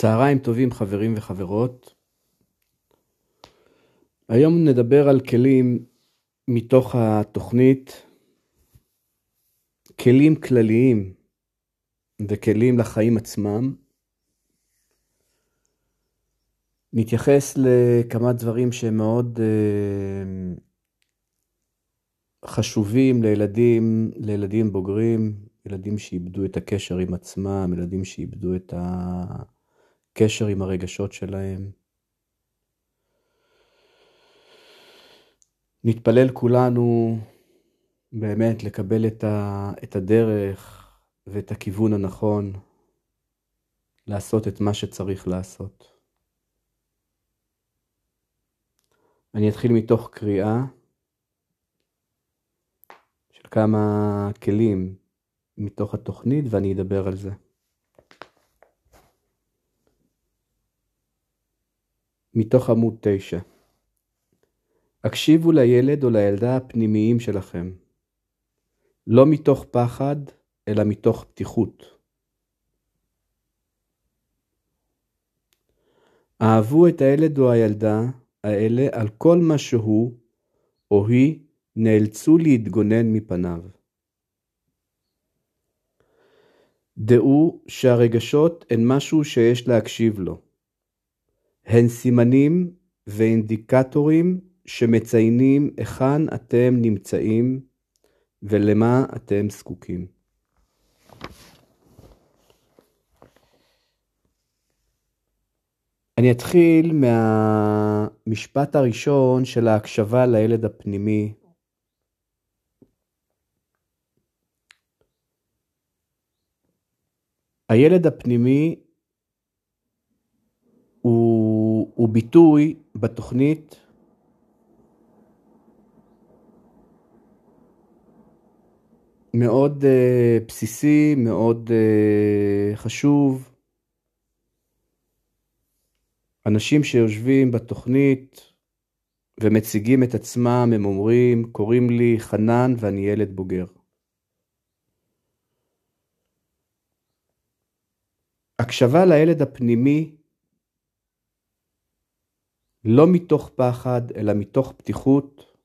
צהריים טובים חברים וחברות. היום נדבר על כלים מתוך התוכנית, כלים כלליים וכלים לחיים עצמם. נתייחס לכמה דברים שהם מאוד uh, חשובים לילדים, לילדים בוגרים, ילדים שאיבדו את הקשר עם עצמם, ילדים שאיבדו את הקשר עם הרגשות שלהם. נתפלל כולנו באמת לקבל את, ה, את הדרך ואת הכיוון הנכון לעשות את מה שצריך לעשות. אני אתחיל מתוך קריאה של כמה כלים מתוך התוכנית ואני אדבר על זה. מתוך עמוד 9 הקשיבו לילד או לילדה הפנימיים שלכם, לא מתוך פחד, אלא מתוך פתיחות. אהבו את הילד או הילדה האלה על כל מה שהוא או היא נאלצו להתגונן מפניו. דעו שהרגשות הן משהו שיש להקשיב לו. הן סימנים ואינדיקטורים שמציינים היכן אתם נמצאים ולמה אתם זקוקים. אני אתחיל מהמשפט הראשון של ההקשבה לילד הפנימי. הילד הפנימי הוא, ביטוי בתוכנית מאוד uh, בסיסי, מאוד uh, חשוב. אנשים שיושבים בתוכנית ומציגים את עצמם, הם אומרים, קוראים לי חנן ואני ילד בוגר. הקשבה לילד הפנימי, לא מתוך פחד, אלא מתוך פתיחות,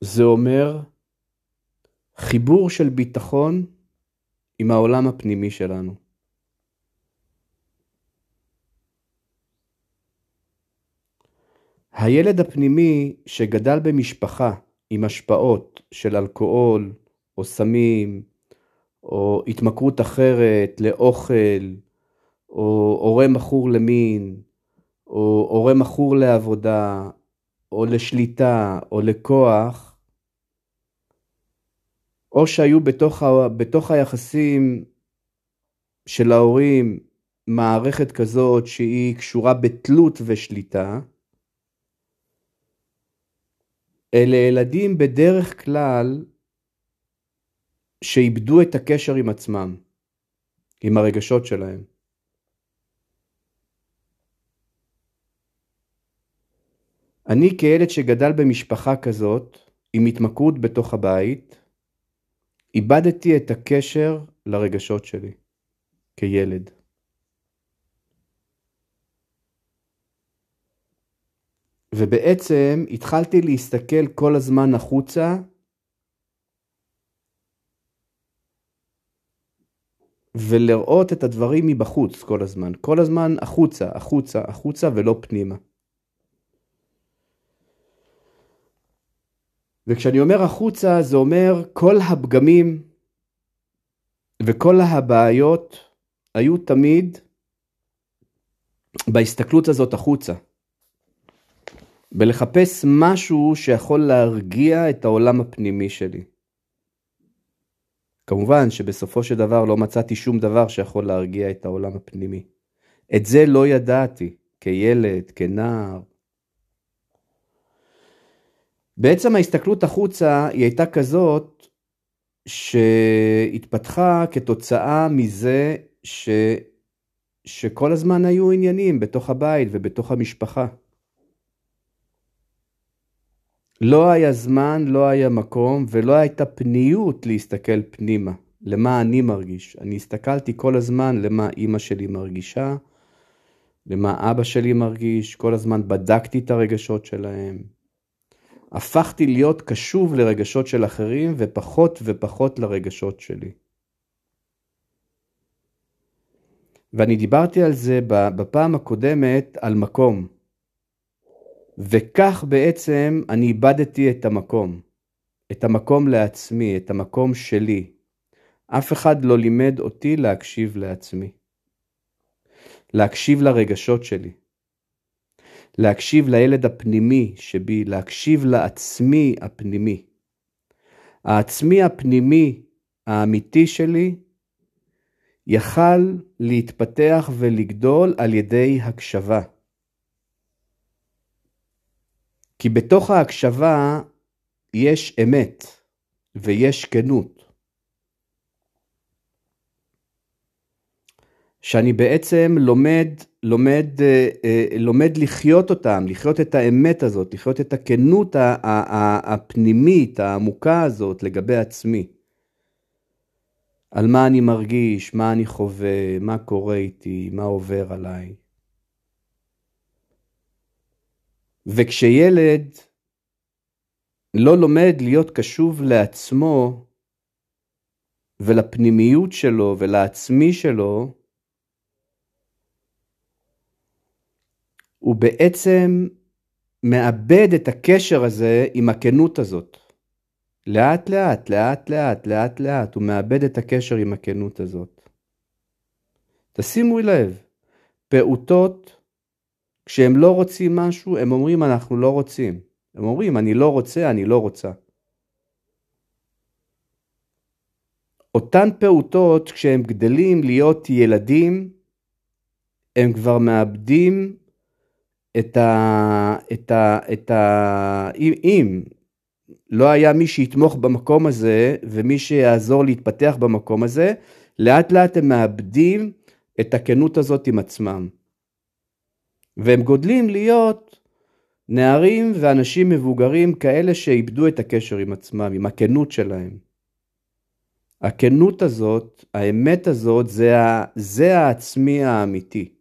זה אומר חיבור של ביטחון עם העולם הפנימי שלנו. הילד הפנימי שגדל במשפחה עם השפעות של אלכוהול או סמים או התמכרות אחרת לאוכל או הורה מכור למין או הורה מכור לעבודה או לשליטה או לכוח, או שהיו בתוך, ה, בתוך היחסים של ההורים מערכת כזאת שהיא קשורה בתלות ושליטה, אלה ילדים בדרך כלל שאיבדו את הקשר עם עצמם, עם הרגשות שלהם. אני כילד שגדל במשפחה כזאת, עם התמכרות בתוך הבית, איבדתי את הקשר לרגשות שלי, כילד. ובעצם התחלתי להסתכל כל הזמן החוצה ולראות את הדברים מבחוץ כל הזמן. כל הזמן החוצה, החוצה, החוצה ולא פנימה. וכשאני אומר החוצה זה אומר כל הפגמים וכל הבעיות היו תמיד בהסתכלות הזאת החוצה. בלחפש משהו שיכול להרגיע את העולם הפנימי שלי. כמובן שבסופו של דבר לא מצאתי שום דבר שיכול להרגיע את העולם הפנימי. את זה לא ידעתי כילד, כנער, בעצם ההסתכלות החוצה היא הייתה כזאת שהתפתחה כתוצאה מזה ש... שכל הזמן היו עניינים בתוך הבית ובתוך המשפחה. לא היה זמן, לא היה מקום ולא הייתה פניות להסתכל פנימה, למה אני מרגיש. אני הסתכלתי כל הזמן למה אימא שלי מרגישה, למה אבא שלי מרגיש, כל הזמן בדקתי את הרגשות שלהם. הפכתי להיות קשוב לרגשות של אחרים ופחות ופחות לרגשות שלי. ואני דיברתי על זה בפעם הקודמת על מקום. וכך בעצם אני איבדתי את המקום. את המקום לעצמי, את המקום שלי. אף אחד לא לימד אותי להקשיב לעצמי. להקשיב לרגשות שלי. להקשיב לילד הפנימי שבי, להקשיב לעצמי הפנימי. העצמי הפנימי האמיתי שלי יכל להתפתח ולגדול על ידי הקשבה. כי בתוך ההקשבה יש אמת ויש כנות. שאני בעצם לומד, לומד, אה, אה, לומד לחיות אותם, לחיות את האמת הזאת, לחיות את הכנות הפנימית, העמוקה הזאת לגבי עצמי. על מה אני מרגיש, מה אני חווה, מה קורה איתי, מה עובר עליי. וכשילד לא לומד להיות קשוב לעצמו ולפנימיות שלו ולעצמי שלו, הוא בעצם מאבד את הקשר הזה עם הכנות הזאת. לאט לאט, לאט לאט, לאט לאט, הוא מאבד את הקשר עם הכנות הזאת. תשימו לב, פעוטות, כשהם לא רוצים משהו, הם אומרים אנחנו לא רוצים. הם אומרים אני לא רוצה, אני לא רוצה. אותן פעוטות, כשהם גדלים להיות ילדים, הם כבר מאבדים את ה... את ה... את ה... אם, אם לא היה מי שיתמוך במקום הזה ומי שיעזור להתפתח במקום הזה, לאט לאט הם מאבדים את הכנות הזאת עם עצמם. והם גודלים להיות נערים ואנשים מבוגרים כאלה שאיבדו את הקשר עם עצמם, עם הכנות שלהם. הכנות הזאת, האמת הזאת, זה, ה, זה העצמי האמיתי.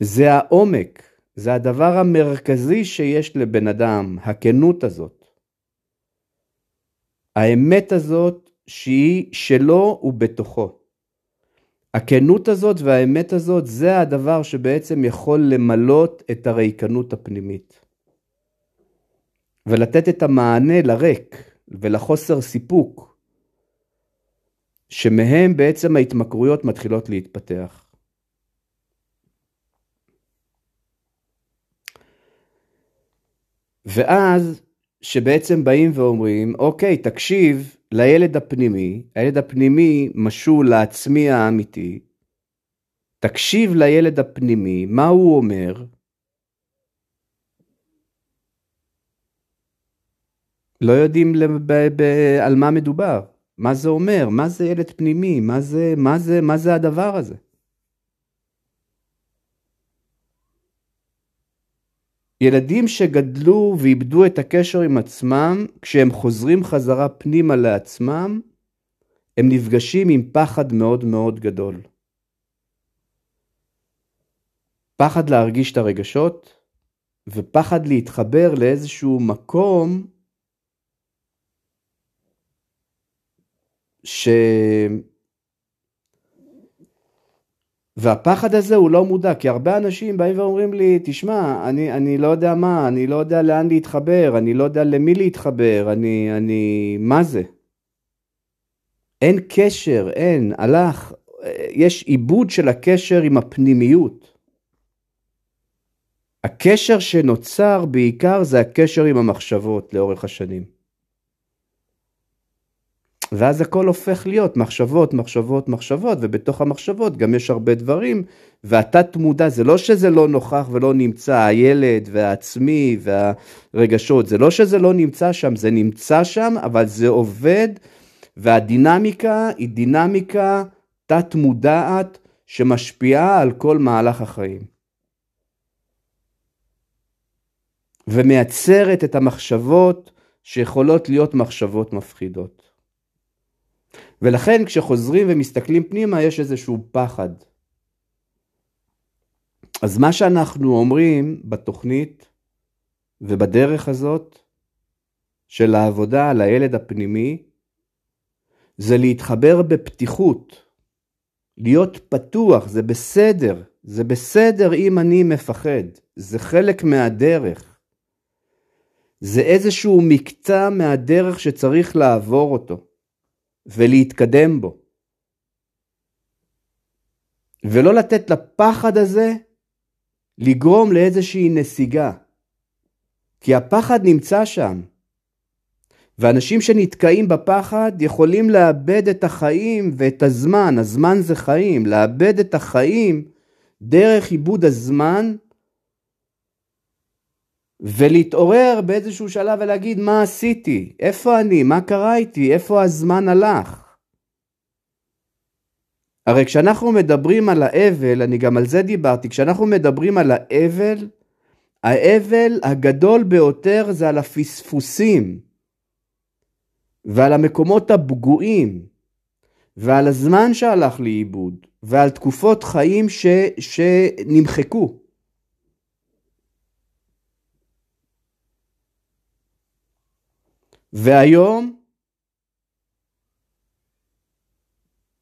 זה העומק, זה הדבר המרכזי שיש לבן אדם, הכנות הזאת. האמת הזאת שהיא שלו ובתוכו. הכנות הזאת והאמת הזאת זה הדבר שבעצם יכול למלות את הריקנות הפנימית. ולתת את המענה לריק ולחוסר סיפוק, שמהם בעצם ההתמכרויות מתחילות להתפתח. ואז שבעצם באים ואומרים, אוקיי, תקשיב לילד הפנימי, הילד הפנימי משול לעצמי האמיתי, תקשיב לילד הפנימי, מה הוא אומר? לא יודעים על מה מדובר, מה זה אומר, מה זה ילד פנימי, מה זה, מה זה, מה זה הדבר הזה. ילדים שגדלו ואיבדו את הקשר עם עצמם, כשהם חוזרים חזרה פנימה לעצמם, הם נפגשים עם פחד מאוד מאוד גדול. פחד להרגיש את הרגשות, ופחד להתחבר לאיזשהו מקום ש... והפחד הזה הוא לא מודע, כי הרבה אנשים באים ואומרים לי, תשמע, אני, אני לא יודע מה, אני לא יודע לאן להתחבר, אני לא יודע למי להתחבר, אני, אני, מה זה? אין קשר, אין, הלך, יש עיבוד של הקשר עם הפנימיות. הקשר שנוצר בעיקר זה הקשר עם המחשבות לאורך השנים. ואז הכל הופך להיות מחשבות, מחשבות, מחשבות, ובתוך המחשבות גם יש הרבה דברים, והתת מודע, זה לא שזה לא נוכח ולא נמצא, הילד והעצמי והרגשות, זה לא שזה לא נמצא שם, זה נמצא שם, אבל זה עובד, והדינמיקה היא דינמיקה תת מודעת שמשפיעה על כל מהלך החיים. ומייצרת את המחשבות שיכולות להיות מחשבות מפחידות. ולכן כשחוזרים ומסתכלים פנימה יש איזשהו פחד. אז מה שאנחנו אומרים בתוכנית ובדרך הזאת של העבודה על הילד הפנימי, זה להתחבר בפתיחות, להיות פתוח, זה בסדר, זה בסדר אם אני מפחד, זה חלק מהדרך. זה איזשהו מקטע מהדרך שצריך לעבור אותו ולהתקדם בו. ולא לתת לפחד הזה לגרום לאיזושהי נסיגה. כי הפחד נמצא שם. ואנשים שנתקעים בפחד יכולים לאבד את החיים ואת הזמן, הזמן זה חיים, לאבד את החיים דרך עיבוד הזמן ולהתעורר באיזשהו שלב ולהגיד מה עשיתי, איפה אני, מה קרה איתי, איפה הזמן הלך. הרי כשאנחנו מדברים על האבל, אני גם על זה דיברתי, כשאנחנו מדברים על האבל, האבל הגדול ביותר זה על הפספוסים ועל המקומות הפגועים ועל הזמן שהלך לאיבוד ועל תקופות חיים ש, שנמחקו. והיום,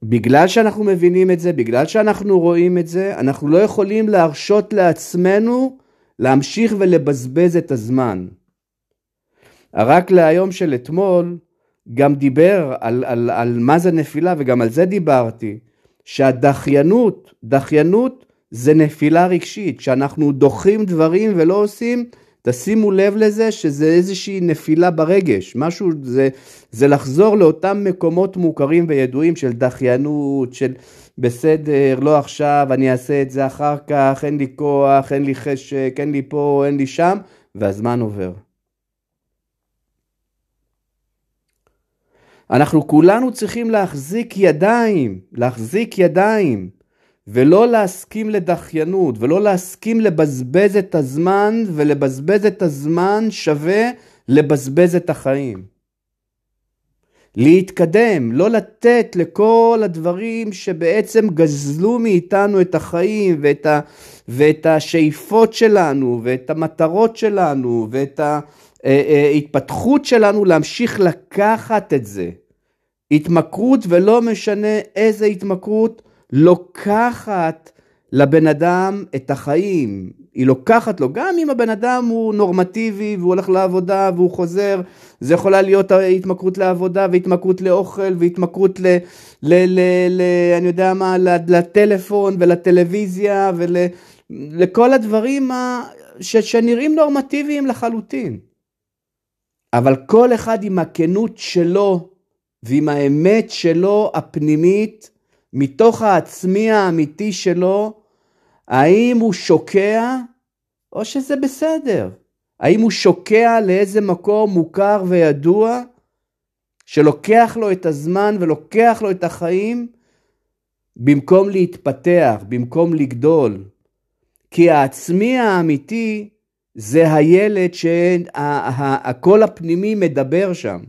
בגלל שאנחנו מבינים את זה, בגלל שאנחנו רואים את זה, אנחנו לא יכולים להרשות לעצמנו להמשיך ולבזבז את הזמן. רק להיום של אתמול גם דיבר על, על, על מה זה נפילה וגם על זה דיברתי, שהדחיינות, דחיינות זה נפילה רגשית, כשאנחנו דוחים דברים ולא עושים, תשימו לב לזה שזה איזושהי נפילה ברגש, משהו, זה, זה לחזור לאותם מקומות מוכרים וידועים של דחיינות, של בסדר, לא עכשיו, אני אעשה את זה אחר כך, אין לי כוח, אין לי חשק, אין לי פה, אין לי שם, והזמן עובר. אנחנו כולנו צריכים להחזיק ידיים, להחזיק ידיים, ולא להסכים לדחיינות, ולא להסכים לבזבז את הזמן, ולבזבז את הזמן שווה לבזבז את החיים. להתקדם, לא לתת לכל הדברים שבעצם גזלו מאיתנו את החיים ואת, ה, ואת השאיפות שלנו ואת המטרות שלנו ואת ההתפתחות אה, אה, שלנו להמשיך לקחת את זה. התמכרות ולא משנה איזה התמכרות לוקחת לבן אדם את החיים, היא לוקחת לו, גם אם הבן אדם הוא נורמטיבי והוא הולך לעבודה והוא חוזר, זה יכולה להיות התמכרות לעבודה והתמכרות לאוכל והתמכרות ל... ל, ל, ל אני יודע מה, לטלפון ולטלוויזיה ולכל ול, הדברים ה, ש, שנראים נורמטיביים לחלוטין. אבל כל אחד עם הכנות שלו ועם האמת שלו הפנימית, מתוך העצמי האמיתי שלו, האם הוא שוקע או שזה בסדר? האם הוא שוקע לאיזה מקום מוכר וידוע שלוקח לו את הזמן ולוקח לו את החיים במקום להתפתח, במקום לגדול? כי העצמי האמיתי זה הילד שהקול הפנימי מדבר שם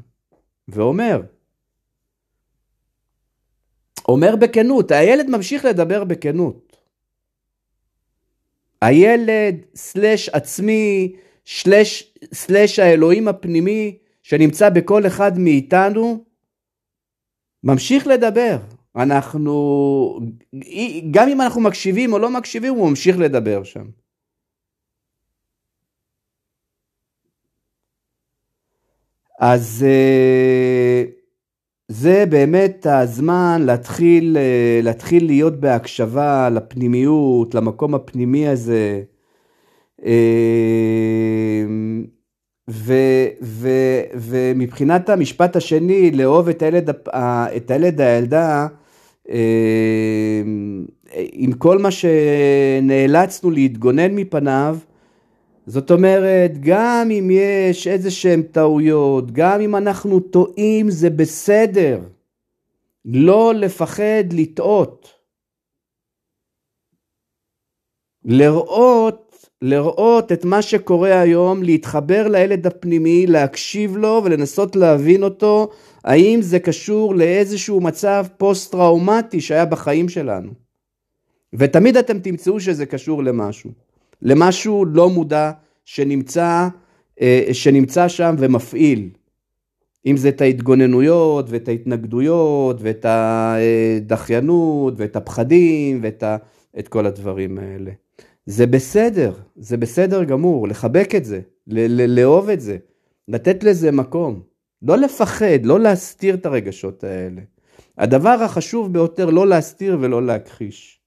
ואומר, אומר בכנות, הילד ממשיך לדבר בכנות. הילד, סלש עצמי, סלש, סלש האלוהים הפנימי שנמצא בכל אחד מאיתנו, ממשיך לדבר. אנחנו, גם אם אנחנו מקשיבים או לא מקשיבים, הוא ממשיך לדבר שם. אז uh, זה באמת הזמן להתחיל, אה, להתחיל להיות בהקשבה לפנימיות, למקום הפנימי הזה. אה, ו, ו, ומבחינת המשפט השני, לאהוב את הילד, את הילד הילדה, אה, עם כל מה שנאלצנו להתגונן מפניו, זאת אומרת, גם אם יש איזה שהן טעויות, גם אם אנחנו טועים, זה בסדר. לא לפחד לטעות. לראות, לראות את מה שקורה היום, להתחבר לילד הפנימי, להקשיב לו ולנסות להבין אותו, האם זה קשור לאיזשהו מצב פוסט-טראומטי שהיה בחיים שלנו. ותמיד אתם תמצאו שזה קשור למשהו, למשהו לא מודע שנמצא, אה, שנמצא שם ומפעיל. אם זה את ההתגוננויות ואת ההתנגדויות ואת הדחיינות ואת הפחדים ואת ה... את כל הדברים האלה. זה בסדר, זה בסדר גמור, לחבק את זה, לאהוב את זה, לתת לזה מקום. לא לפחד, לא להסתיר את הרגשות האלה. הדבר החשוב ביותר, לא להסתיר ולא להכחיש.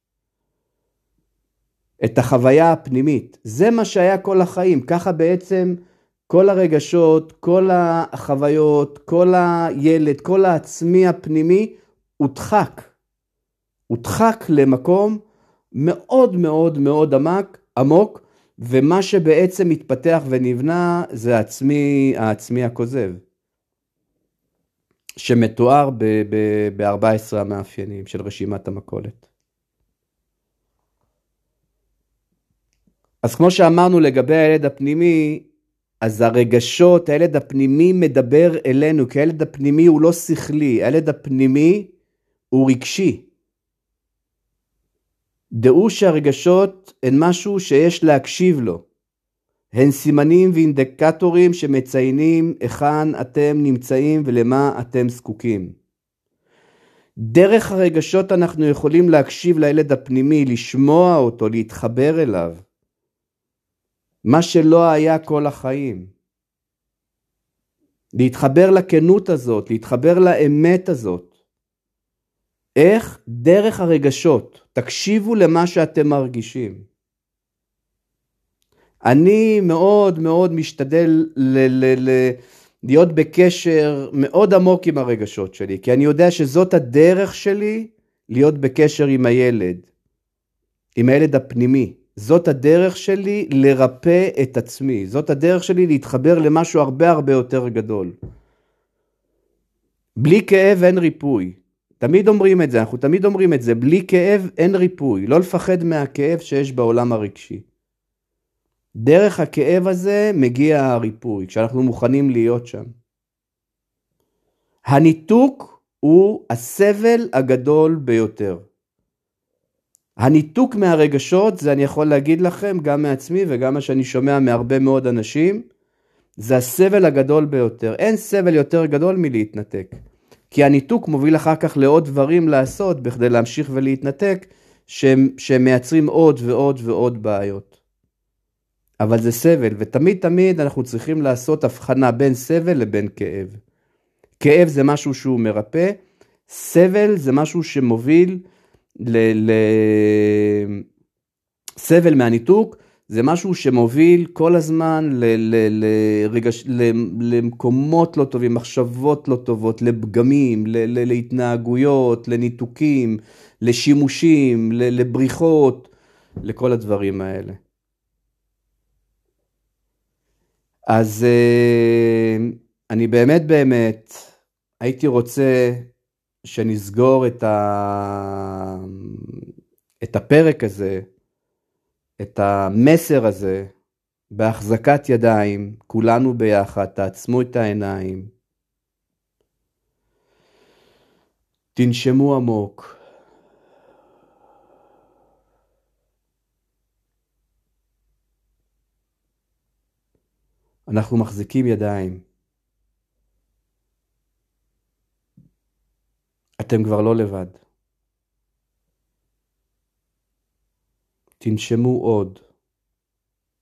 את החוויה הפנימית. זה מה שהיה כל החיים, ככה בעצם כל הרגשות, כל החוויות, כל הילד, כל העצמי הפנימי, הודחק. הודחק למקום מאוד מאוד מאוד עמק, עמוק, ומה שבעצם מתפתח ונבנה זה העצמי, העצמי הכוזב, שמתואר ב-14 המאפיינים של רשימת המכולת. אז כמו שאמרנו לגבי הילד הפנימי, אז הרגשות, הילד הפנימי מדבר אלינו, כי הילד הפנימי הוא לא שכלי, הילד הפנימי הוא רגשי. דעו שהרגשות הן משהו שיש להקשיב לו. הן סימנים ואינדיקטורים שמציינים היכן אתם נמצאים ולמה אתם זקוקים. דרך הרגשות אנחנו יכולים להקשיב לילד הפנימי, לשמוע אותו, להתחבר אליו. מה שלא היה כל החיים. להתחבר לכנות הזאת, להתחבר לאמת הזאת. איך? דרך הרגשות. תקשיבו למה שאתם מרגישים. אני מאוד מאוד משתדל ל- ל- ל- להיות בקשר מאוד עמוק עם הרגשות שלי, כי אני יודע שזאת הדרך שלי להיות בקשר עם הילד, עם הילד הפנימי. זאת הדרך שלי לרפא את עצמי, זאת הדרך שלי להתחבר למשהו הרבה הרבה יותר גדול. בלי כאב אין ריפוי. תמיד אומרים את זה, אנחנו תמיד אומרים את זה, בלי כאב אין ריפוי, לא לפחד מהכאב שיש בעולם הרגשי. דרך הכאב הזה מגיע הריפוי, כשאנחנו מוכנים להיות שם. הניתוק הוא הסבל הגדול ביותר. הניתוק מהרגשות, זה אני יכול להגיד לכם, גם מעצמי וגם מה שאני שומע מהרבה מאוד אנשים, זה הסבל הגדול ביותר. אין סבל יותר גדול מלהתנתק. כי הניתוק מוביל אחר כך לעוד דברים לעשות בכדי להמשיך ולהתנתק, שמייצרים עוד ועוד ועוד בעיות. אבל זה סבל, ותמיד תמיד אנחנו צריכים לעשות הבחנה בין סבל לבין כאב. כאב זה משהו שהוא מרפא, סבל זה משהו שמוביל ל... ל... סבל מהניתוק זה משהו שמוביל כל הזמן ל, ל, לרגש, ל, למקומות לא טובים, מחשבות לא טובות, לפגמים, ל, ל, להתנהגויות, לניתוקים, לשימושים, ל, לבריחות, לכל הדברים האלה. אז אה, אני באמת באמת הייתי רוצה שנסגור את, ה... את הפרק הזה את המסר הזה בהחזקת ידיים, כולנו ביחד, תעצמו את העיניים. תנשמו עמוק. אנחנו מחזיקים ידיים. אתם כבר לא לבד. תנשמו עוד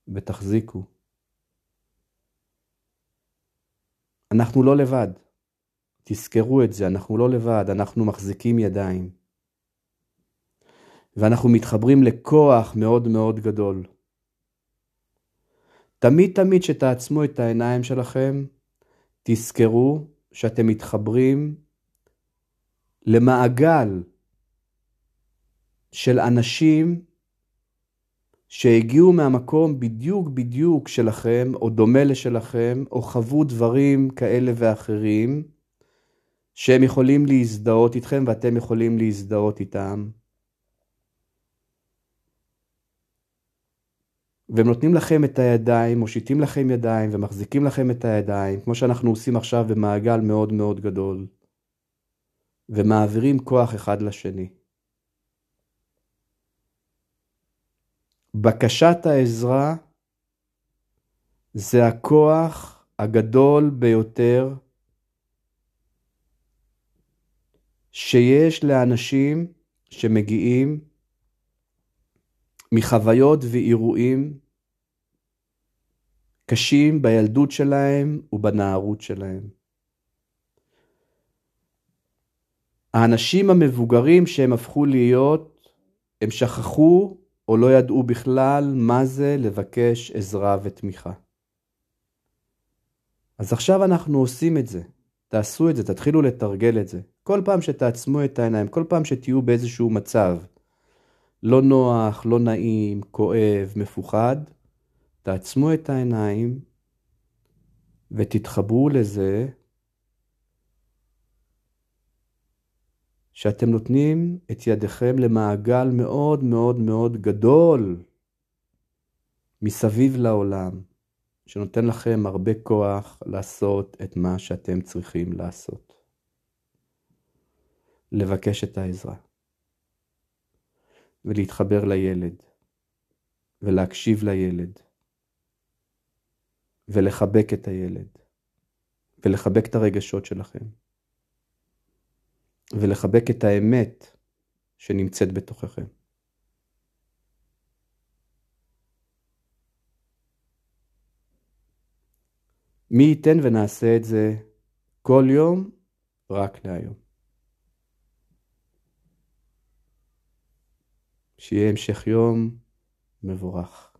ותחזיקו. אנחנו לא לבד. תזכרו את זה, אנחנו לא לבד, אנחנו מחזיקים ידיים. ואנחנו מתחברים לכוח מאוד מאוד גדול. תמיד תמיד שתעצמו את העיניים שלכם, תזכרו שאתם מתחברים למעגל של אנשים שהגיעו מהמקום בדיוק בדיוק שלכם, או דומה לשלכם, או חוו דברים כאלה ואחרים, שהם יכולים להזדהות איתכם ואתם יכולים להזדהות איתם. והם נותנים לכם את הידיים, מושיטים לכם ידיים ומחזיקים לכם את הידיים, כמו שאנחנו עושים עכשיו במעגל מאוד מאוד גדול, ומעבירים כוח אחד לשני. בקשת העזרה זה הכוח הגדול ביותר שיש לאנשים שמגיעים מחוויות ואירועים קשים בילדות שלהם ובנערות שלהם. האנשים המבוגרים שהם הפכו להיות, הם שכחו או לא ידעו בכלל מה זה לבקש עזרה ותמיכה. אז עכשיו אנחנו עושים את זה. תעשו את זה, תתחילו לתרגל את זה. כל פעם שתעצמו את העיניים, כל פעם שתהיו באיזשהו מצב לא נוח, לא נעים, כואב, מפוחד, תעצמו את העיניים ותתחברו לזה שאתם נותנים את ידיכם למעגל מאוד מאוד מאוד גדול מסביב לעולם, שנותן לכם הרבה כוח לעשות את מה שאתם צריכים לעשות. לבקש את העזרה. ולהתחבר לילד, ולהקשיב לילד, ולחבק את הילד, ולחבק את הרגשות שלכם, ולחבק את האמת שנמצאת בתוככם. מי ייתן ונעשה את זה כל יום רק להיום. שיהיה המשך יום מבורך.